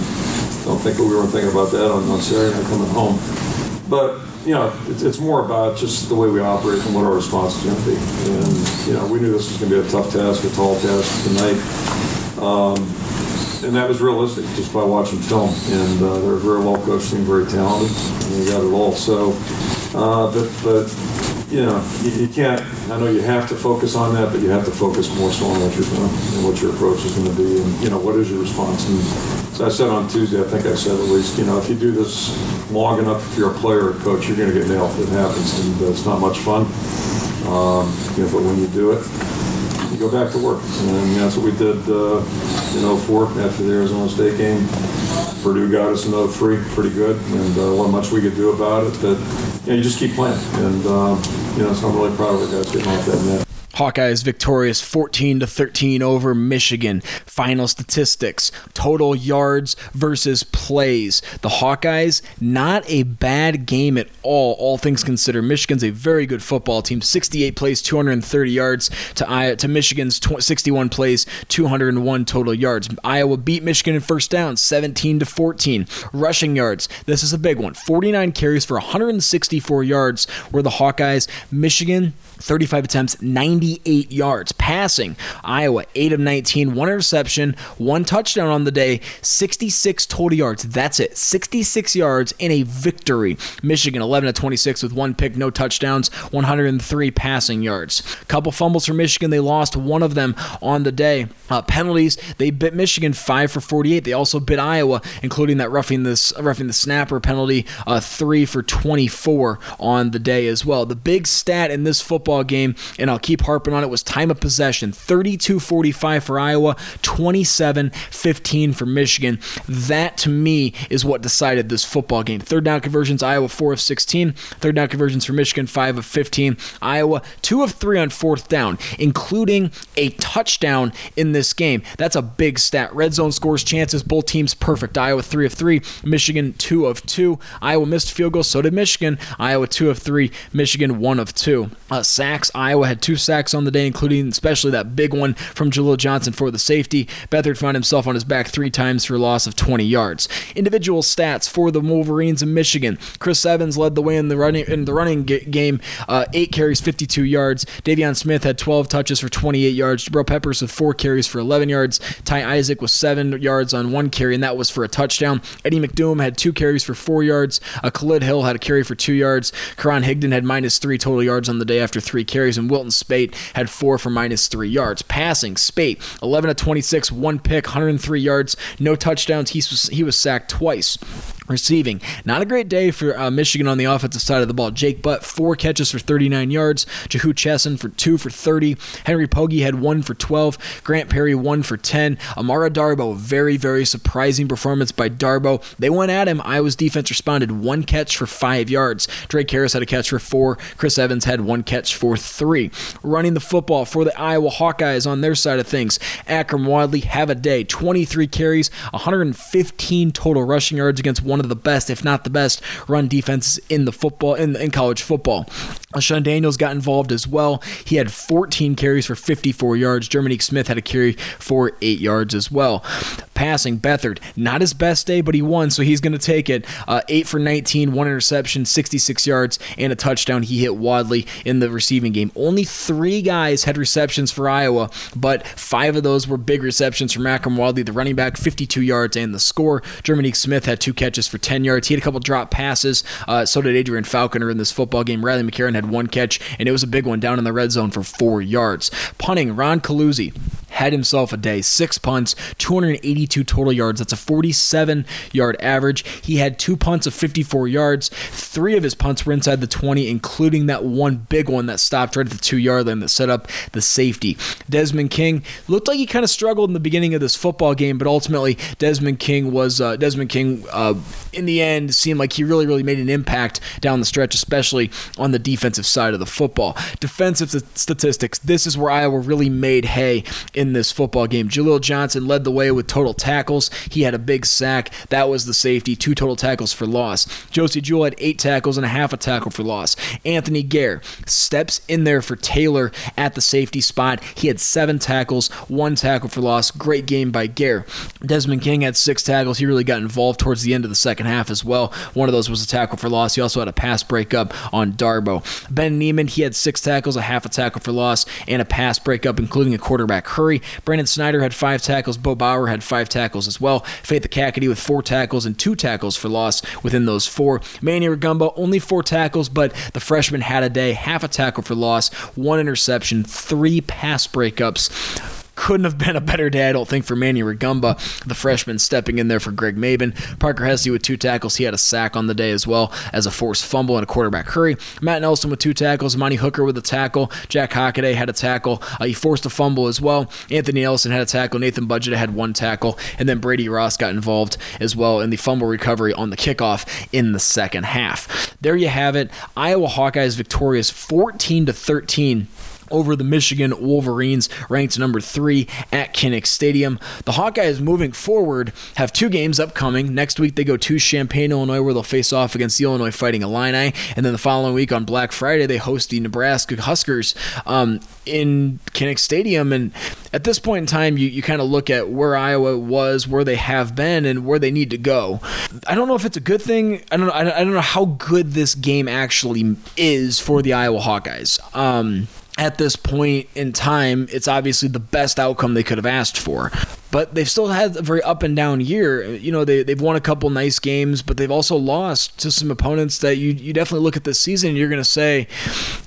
don't think we weren't thinking about that on, on Saturday night coming home. But, you know, it's, it's more about just the way we operate and what our response is going to be. And, you know, we knew this was going to be a tough task, a tall task tonight. Um, and that was realistic just by watching film. And uh, they're very well coached team, very talented, and they got it all. So, uh, but but you know, you, you, can't. I know you have to focus on that, but you have to focus more so on what you're doing and what your approach is going to be, and you know, what is your response. And so I said on Tuesday, I think I said at least, you know, if you do this long enough, if you're a player or coach, you're going to get nailed. If it happens, and uh, it's not much fun. Um, you know, but when you do it, you go back to work, and that's what we did uh, in 04 after the Arizona State game. Purdue got us another 03 pretty good, and uh, what much we could do about it. But you, know, you just keep playing, and um, you know, so I'm really proud of the guys getting off that net. Hawkeyes victorious 14 to 13 over Michigan. Final statistics: total yards versus plays. The Hawkeyes not a bad game at all. All things considered, Michigan's a very good football team. 68 plays, 230 yards to to Michigan's 61 plays, 201 total yards. Iowa beat Michigan in first down, 17 to 14. Rushing yards. This is a big one. 49 carries for 164 yards were the Hawkeyes. Michigan 35 attempts, 98 yards. Passing, Iowa, 8 of 19, one interception, one touchdown on the day, 66 total yards. That's it. 66 yards in a victory. Michigan, 11 of 26 with one pick, no touchdowns, 103 passing yards. Couple fumbles for Michigan. They lost one of them on the day. Uh, penalties, they bit Michigan 5 for 48. They also bit Iowa, including that roughing, this, roughing the snapper penalty, uh, 3 for 24 on the day as well. The big stat in this football football game, and I'll keep harping on it, was time of possession 32 45 for Iowa, 27 15 for Michigan. That to me is what decided this football game. Third down conversions, Iowa 4 of 16. Third down conversions for Michigan, 5 of 15. Iowa 2 of 3 on fourth down, including a touchdown in this game. That's a big stat. Red zone scores chances, both teams perfect. Iowa 3 of 3, Michigan 2 of 2. Iowa missed field goal, so did Michigan. Iowa 2 of 3, Michigan 1 of 2. Uh, sacks. Iowa had two sacks on the day, including especially that big one from Jaleel Johnson for the safety. Beathard found himself on his back three times for a loss of 20 yards. Individual stats for the Wolverines in Michigan. Chris Evans led the way in the running in the running game. Uh, eight carries, 52 yards. De'Veon Smith had 12 touches for 28 yards. Jabril Peppers with four carries for 11 yards. Ty Isaac with seven yards on one carry, and that was for a touchdown. Eddie McDoom had two carries for four yards. Uh, Khalid Hill had a carry for two yards. Karan Higdon had minus three total yards on the day after three carries, and Wilton Speight had four for minus three yards. Passing, Speight, 11 of 26, one pick, 103 yards, no touchdowns. He was, he was sacked twice. Receiving, not a great day for uh, Michigan on the offensive side of the ball. Jake Butt, four catches for 39 yards. Jehu Chesson for two for 30. Henry Poggi had one for 12. Grant Perry, one for 10. Amara Darboh, very, very surprising performance by Darboh. They went at him. Iowa's defense responded. One catch for five yards. Drake Harris had a catch for four. Chris Evans had one catch for three. Running the football for the Iowa Hawkeyes on their side of things. Akrum Wadley, have a day. 23 carries, 115 total rushing yards against one one of the best, if not the best, run defenses in the football in, in college football. LeShun Daniels got involved as well. He had 14 carries for 54 yards. Jerminic Smith had a carry for eight yards as well. Passing, Beathard, not his best day, but he won, so he's going to take it. Uh, eight for 19, one interception, 66 yards, and a touchdown. He hit Wadley in the receiving game. Only three guys had receptions for Iowa, but five of those were big receptions from Akrum Wadley, the running back, 52 yards, and the score. Jerminic Smith had two catches for 10 yards. He had a couple drop passes. Uh, so did Adrian Falconer in this football game. Riley McCarron had one catch, and it was a big one down in the red zone for four yards. Punting, Ron Coluzzi had himself a day. Six punts, 282 total yards. That's a 47 yard average. He had two punts of 54 yards. Three of his punts were inside the 20, including that one big one that stopped right at the two yard line that set up the safety. Desmond King looked like he kind of struggled in the beginning of this football game, but ultimately Desmond King was uh, Desmond King. Uh, in the end, seemed like he really, really made an impact down the stretch, especially on the defensive side of the football. Defensive statistics. This is where Iowa really made hay in this football game. Jaleel Johnson led the way with total tackles. He had a big sack. That was the safety. Two total tackles for loss. Josey Jewell had eight tackles and a half a tackle for loss. Anthony Gair steps in there for Taylor at the safety spot. He had seven tackles, one tackle for loss. Great game by Gair. Desmond King had six tackles. He really got involved towards the end of the second half as well. One of those was a tackle for loss. He also had a pass breakup on Darboh. Ben Niemann, he had six tackles, a half a tackle for loss, and a pass breakup, including a quarterback hurry Brandon Snyder had five tackles. Bo Bower had five tackles as well. Faith Ekakitie with four tackles and two tackles for loss within those four. Manny Rugamba, only four tackles, but the freshman had a day, half a tackle for loss, one interception, three pass breakups couldn't have been a better day, I don't think, for Manny Rugamba, the freshman stepping in there for Greg Mabin. Parker Hesse with two tackles. He had a sack on the day as well as a forced fumble and a quarterback hurry. Matt Nelson with two tackles. Monty Hooker with a tackle. Jack Hockaday had a tackle. Uh, he forced a fumble as well. Anthony Nelson had a tackle. Nathan Bazata had one tackle. And then Brady Ross got involved as well in the fumble recovery on the kickoff in the second half. There you have it. Iowa Hawkeyes victorious 14 to 13 over the Michigan Wolverines, ranked number three at Kinnick Stadium. The Hawkeyes moving forward have two games upcoming. Next week they go to Champaign, Illinois, where they'll face off against the Illinois Fighting Illini, and then the following week on Black Friday they host the Nebraska Huskers um, in Kinnick Stadium. And at this point in time, you, you kind of look at where Iowa was, where they have been, and where they need to go. I don't know if it's a good thing. I don't know. I don't know how good this game actually is for the Iowa Hawkeyes. Um, at this point in time, it's obviously the best outcome they could have asked for. But they've still had a very up and down year. You know, they, they've won a couple nice games, but they've also lost to some opponents that you, you definitely look at this season and you're going to say,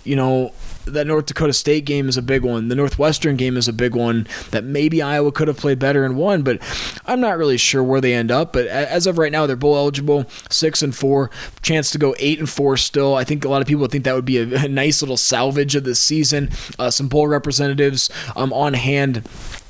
you know, that North Dakota State game is a big one. The Northwestern game is a big one that maybe Iowa could have played better and won, but I'm not really sure where they end up. But as of right now, they're bowl eligible, six and four, chance to go eight and four still. I think a lot of people think that would be a, a nice little salvage of the season. Uh, some bowl representatives um, on hand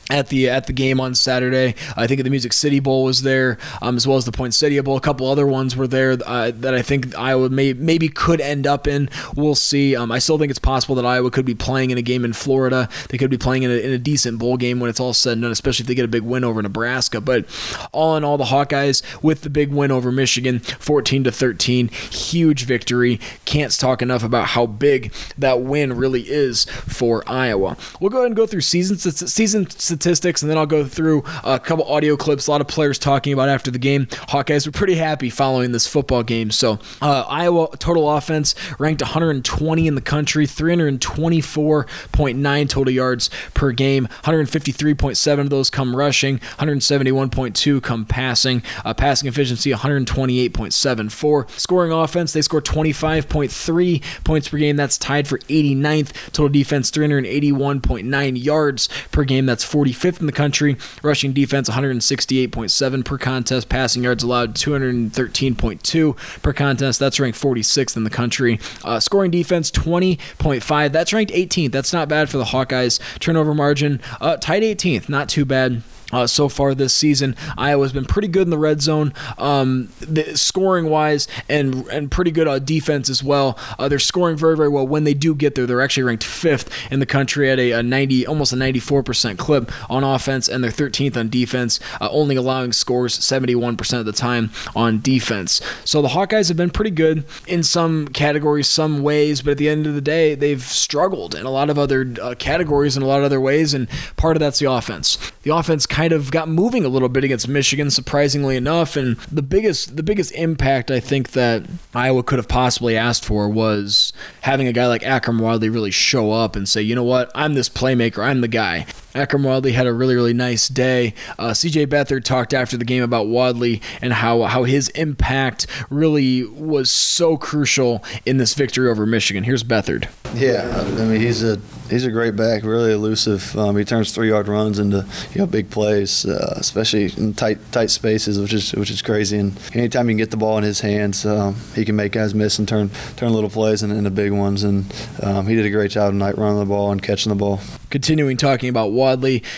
at the at the game on Saturday. I think the Music City Bowl was there, um, as well as the Poinsettia Bowl. A couple other ones were there uh, that I think Iowa may maybe could end up in. We'll see. Um, I still think it's possible that Iowa could be playing in a game in Florida. They could be playing in a, in a decent bowl game when it's all said and done, especially if they get a big win over Nebraska. But all in all, the Hawkeyes with the big win over Michigan, 14 to 13, huge victory. Can't talk enough about how big that win really is for Iowa. We'll go ahead and go through season season statistics, and then I'll go through a couple audio clips. A lot of players talking about after the game. Hawkeyes were pretty happy following this football game. So uh, Iowa total offense ranked 120 in the country, 324.9 total yards per game. 153.7 of those come rushing, 171.2 come passing. Uh, passing efficiency 128.74. Scoring offense, they score 25.3 points per game. That's tied for 89th. Total defense 381.9 yards per game. That's 45th in the country. Rushing defense 168.7 per contest. Passing yards allowed 213.2 per contest. That's ranked 46th in the country. Uh, scoring defense 20.5. That's ranked 18th. That's not bad for the Hawkeyes. Turnover margin uh, tied 18th. Not too bad. Uh, so far this season. Iowa's been pretty good in the red zone, um, scoring wise, and and pretty good on defense as well. Uh, they're scoring very very well when they do get there. They're actually ranked fifth in the country at a, a 90, almost a 94 percent clip on offense, and they're 13th on defense, uh, only allowing scores 71 percent of the time on defense. So the Hawkeyes have been pretty good in some categories, some ways, but at the end of the day, they've struggled in a lot of other uh, categories and a lot of other ways, and part of that's the offense. The offense kind kind of got moving a little bit against Michigan, surprisingly enough. And the biggest the biggest impact I think that Iowa could have possibly asked for was having a guy like Akrum Wadley really show up and say, you know what, I'm this playmaker, I'm the guy. Akrum Wadley had a really, really nice day. Uh, CJ Beathard talked after the game about Wadley and how, how his impact really was so crucial in this victory over Michigan. Here's Beathard. Yeah, I mean he's a he's a great back, really elusive. Um, he turns three yard runs into you know big plays, uh, especially in tight tight spaces, which is which is crazy. And anytime you can get the ball in his hands, um, he can make guys miss and turn turn little plays into, into big ones. And um, he did a great job tonight running the ball and catching the ball. Continuing talking about Wadley,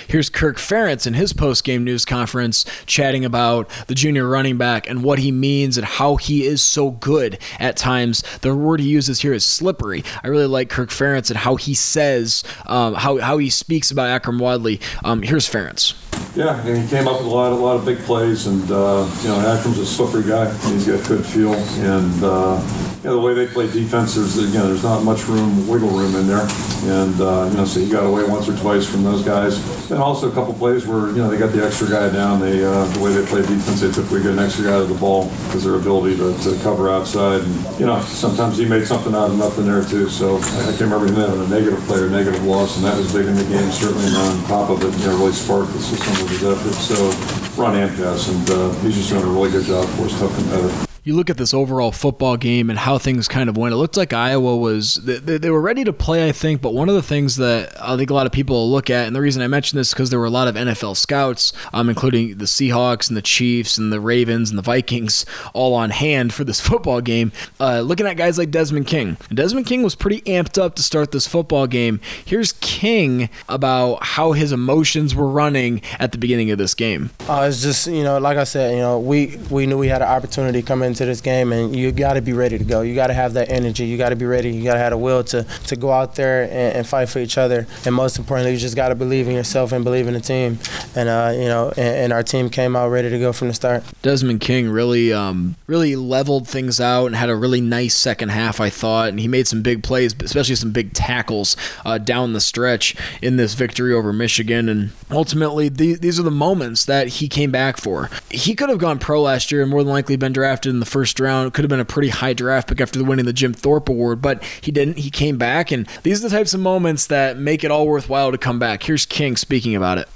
here's Kirk Ferentz in his post-game news conference chatting about the junior running back and what he means and how he is so good at times. The word he uses here is slippery. I really like Kirk Ferentz and how he says, um, how, how he speaks about Akrum Wadley. Um, here's Ferentz. Yeah, and he came up with a lot, a lot of big plays, and uh, you know, Akrum's a slippery guy. He's got good feel, and uh, you know, the way they play defense, there's again, there's not much room, wiggle room in there. and uh, you know, so he got away once or twice from those guys. And also a couple plays where you know they got the extra guy down. They uh, the way they play defense, they typically get an extra guy to the ball because their ability to, to cover outside. And you know, sometimes he made something out of nothing there too. So I, I can remember him having a negative play or negative loss, and that was big in the game. Certainly, on top of it, you know, really sparked the system with his effort. So Ron pass, and uh, he's just doing a really good job for us, tough competitor you look at this overall football game and how things kind of went. It looked like Iowa was they, they, were ready to play, I think. But one of the things that I think a lot of people look at, and the reason I mention this is because there were a lot of NFL scouts, um, including the Seahawks and the Chiefs and the Ravens and the Vikings, all on hand for this football game. Uh, looking at guys like Desmond King. Desmond King was pretty amped up to start this football game. Here's King about how his emotions were running at the beginning of this game. Uh, it's just you know, like I said, you know, we we knew we had an opportunity coming into this game, and you got to be ready to go. You got to have that energy. You got to be ready. You got to have the will to, to go out there and, and, fight for each other. And most importantly, you just got to believe in yourself and believe in the team. And uh, you know, and, and, our team came out ready to go from the start. Desmond King really, um, really leveled things out and had a really nice second half. I thought, and he made some big plays, especially some big tackles uh, down the stretch in this victory over Michigan. And ultimately, the, these are the moments that he came back for. He could have gone pro last year and more than likely been drafted in the first round. It could have been a pretty high draft pick after winning the Jim Thorpe Award, but he didn't. He came back, and these are the types of moments that make it all worthwhile to come back. Here's King speaking about it.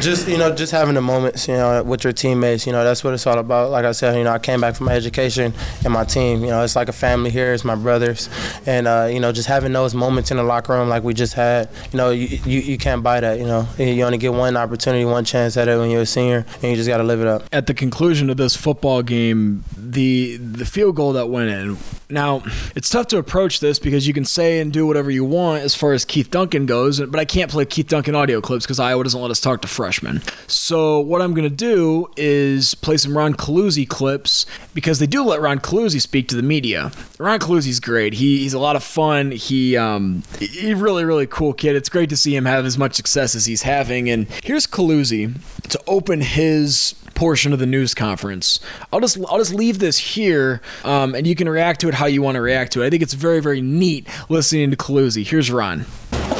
Just you know, just having the moments, you know, with your teammates. You know, that's what it's all about. Like I said, you know, I came back from my education and my team. You know, it's like a family here. It's my brothers, and uh, you know, just having those moments in the locker room like we just had. You know, you, you, you can't buy that. You know, you only get one opportunity, one chance at it when you're a senior, and you just got to live it up. At the conclusion of this football game, the the field goal that went in. Now, it's tough to approach this because you can say and do whatever you want as far as Keith Duncan goes, but I can't play Keith Duncan audio clips because Iowa doesn't let us talk to freshmen. So what I'm going to do is play some Ron Coluzzi clips because they do let Ron Coluzzi speak to the media. Ron Coluzzi's great. He, he's a lot of fun. He um, he really really cool kid. It's great to see him have as much success as he's having. And here's Coluzzi to open his portion of the news conference. I'll just I'll just leave this here, um, and you can react to it how you want to react to it. I think it's very very neat listening to Coluzzi. Here's Ron.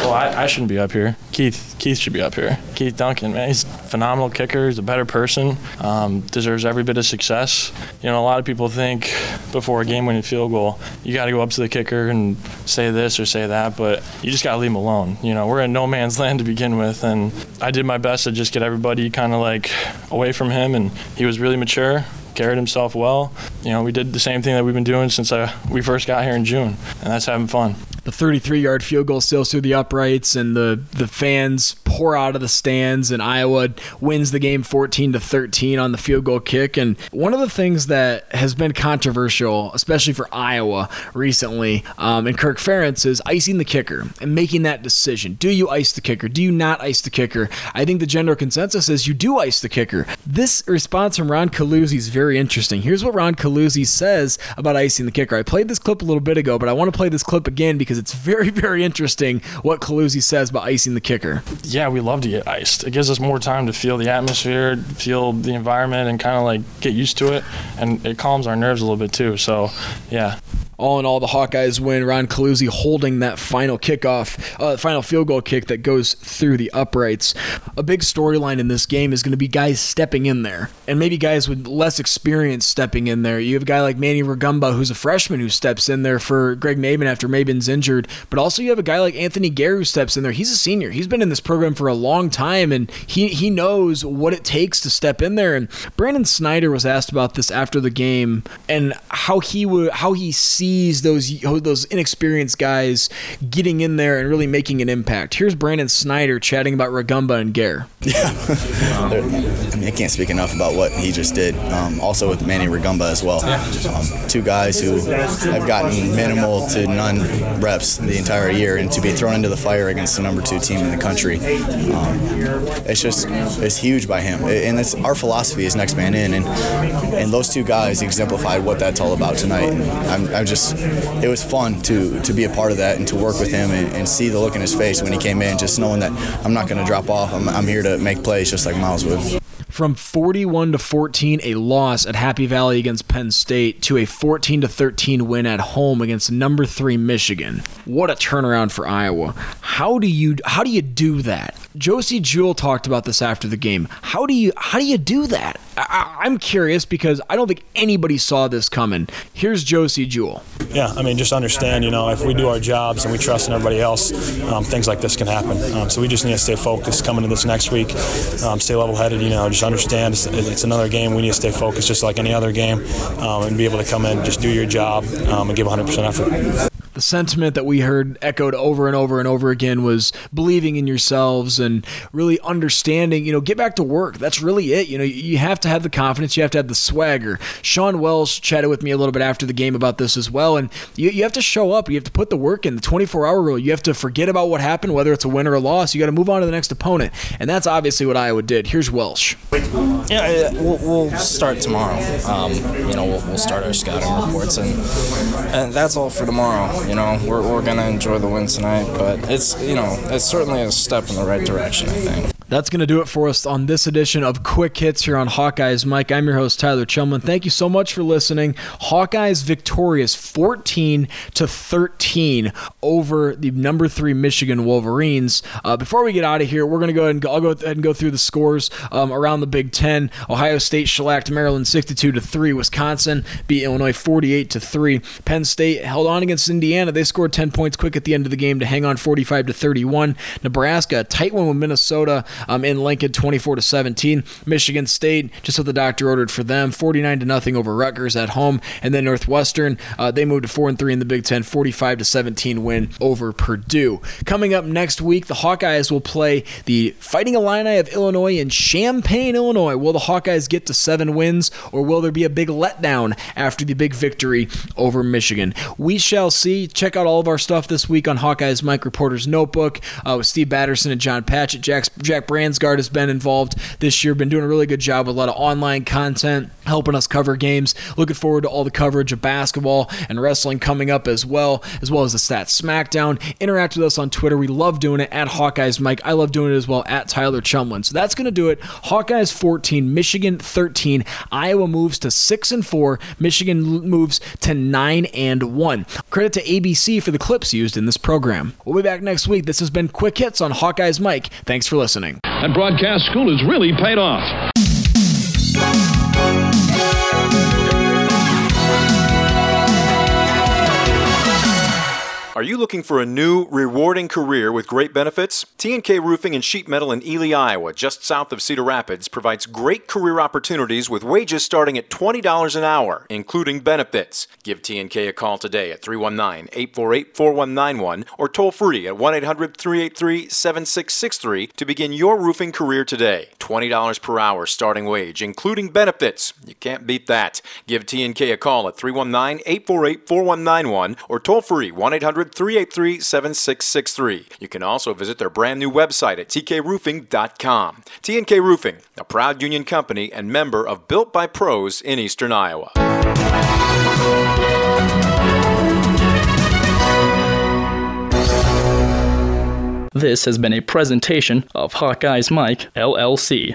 Well, I, I, shouldn't be up here. Keith Keith should be up here. Keith Duncan, man, he's a phenomenal kicker. He's a better person. Um, deserves every bit of success. You know, a lot of people think before a game-winning field goal, you got to go up to the kicker and say this or say that, but you just got to leave him alone. You know, we're in no man's land to begin with, and I did my best to just get everybody kind of like away from him, and he was really mature carried himself well. You know, we did the same thing that we've been doing since uh, we first got here in June, and that's having fun the 33 yard field goal sails through the uprights and the, the fans pour out of the stands and Iowa wins the game 14 to 13 on the field goal kick. And one of the things that has been controversial especially for Iowa recently um, and Kirk Ferentz is icing the kicker and making that decision. Do you ice the kicker? Do you not ice the kicker? I think the general consensus is you do ice the kicker. This response from Ron Coluzzi is very interesting. Here's what Ron Coluzzi says about icing the kicker. I played this clip a little bit ago but I want to play this clip again because because it's very, very interesting what Coluzzi says about icing the kicker. Yeah, we love to get iced. It gives us more time to feel the atmosphere, feel the environment, and kind of like get used to it. And it calms our nerves a little bit too. So, yeah all in all, the Hawkeyes win. Ron Coluzzi holding that final kickoff, uh, final field goal kick that goes through the uprights. A big storyline in this game is going to be guys stepping in there, and maybe guys with less experience stepping in there. You have a guy like Manny Rugamba, who's a freshman, who steps in there for Greg Mabin after Mabin's injured, but also you have a guy like Anthony Gair who steps in there. He's a senior. He's been in this program for a long time, and he he knows what it takes to step in there. And Brandon Snyder was asked about this after the game and how he would how he sees sees those those inexperienced guys getting in there and really making an impact. Here's Brandon Snyder chatting about Rugamba and Gair. Yeah, I mean, I can't speak enough about what he just did. Um, also with Manny Rugamba as well. Um, two guys who have gotten minimal to none reps the entire year, and to be thrown into the fire against the number two team in the country, um, it's just it's huge by him. And it's our philosophy is next man in, and and those two guys exemplified what that's all about tonight. And I'm, I'm just just it was fun to to be a part of that and to work with him and, and see the look in his face when he came in, just knowing that I'm not going to drop off. I'm, I'm here to make plays just like Miles would from 41 to 14 a loss at Happy Valley against Penn State to a 14 to 13 win at home against number 3 Michigan. What a turnaround for Iowa. How do you how do you do that? Josey Jewell talked about this after the game. How do you how do you do that? I, am curious because I don't think anybody saw this coming. Here's Josey Jewell. Yeah, I mean, just understand, you know, if we do our jobs and we trust in everybody else, um, things like this can happen. Um, so we just need to stay focused coming into this next week, um, stay level-headed. You know, just understand it's, it's, another game. We need to stay focused just like any other game, um, and be able to come in, just do your job, um, and give 100% effort the sentiment that we heard echoed over and over and over again was believing in yourselves and really understanding, you know, get back to work. That's really it. You know, you have to have the confidence, you have to have the swagger. Sean Welsh chatted with me a little bit after the game about this as well. And you, you have to show up, you have to put the work in, the 24 hour rule. You have to forget about what happened, whether it's a win or a loss. You got to move on to the next opponent. And that's obviously what Iowa did. Here's Welsh. Yeah, we'll, we'll start tomorrow. Um, you know, we'll, we'll start our scouting reports, and, and that's all for tomorrow. You know, we're, we're going to enjoy the win tonight, but it's, you know, it's certainly a step in the right direction, I think. That's going to do it for us on this edition of Quick Hits here on Hawkeyes Mike. I'm your host, Tyler Chumlin. Thank you so much for listening. Hawkeyes victorious 14 to 13 over the number three Michigan Wolverines. Uh, before we get out of here, we're going to go ahead and go, I'll go ahead and go through the scores um, around the Big Ten. Ohio State shellacked Maryland 62 to 3. Wisconsin beat Illinois 48 to 3. Penn State held on against Indiana. They scored 10 points quick at the end of the game to hang on 45 to 31. Nebraska, tight one with Minnesota um, in Lincoln, 24 to 17. Michigan State, just what the doctor ordered for them, 49 to nothing over Rutgers at home, and then Northwestern, uh, they moved to four and three in the Big Ten, 45 to 17 win over Purdue. Coming up next week, the Hawkeyes will play the Fighting Illini of Illinois in Champaign, Illinois. Will the Hawkeyes get to seven wins, or will there be a big letdown after the big victory over Michigan? We shall see. Check out all of our stuff this week on Hawkeyes Mike Reporter's Notebook uh, with Steve Batterson and John Patchett. Jack, Jack Bransgard has been involved this year, been doing a really good job with a lot of online content, helping us cover games. Looking forward to all the coverage of basketball and wrestling coming up as well, as well as the Stats Smackdown. Interact with us on Twitter. We love doing it at Hawkeyes Mike. I love doing it as well at Tyler Chumlin. So that's going to do it. Hawkeyes 14, Michigan 13. Iowa moves to 6 and 4. Michigan moves to 9 and 1. Credit to ABC for the clips used in this program. We'll be back next week. This has been Quick Hits on Hawkeyes Mike. Thanks for listening. That broadcast school has really paid off. Are you looking for a new, rewarding career with great benefits? TNK Roofing and Sheet Metal in Ely, Iowa, just south of Cedar Rapids, provides great career opportunities with wages starting at $20 an hour, including benefits. Give TNK a call today at 319 848 4191 or toll free at 1 800 383 7663 to begin your roofing career today. $20 per hour starting wage, including benefits. You can't beat that. Give TNK a call at 319 848 4191 or toll free 1 800 383 7663. You can also visit their brand new website at tkroofing.com. TNK Roofing, a proud union company and member of Built by Pros in Eastern Iowa. This has been a presentation of Hawkeyes Mike, LLC.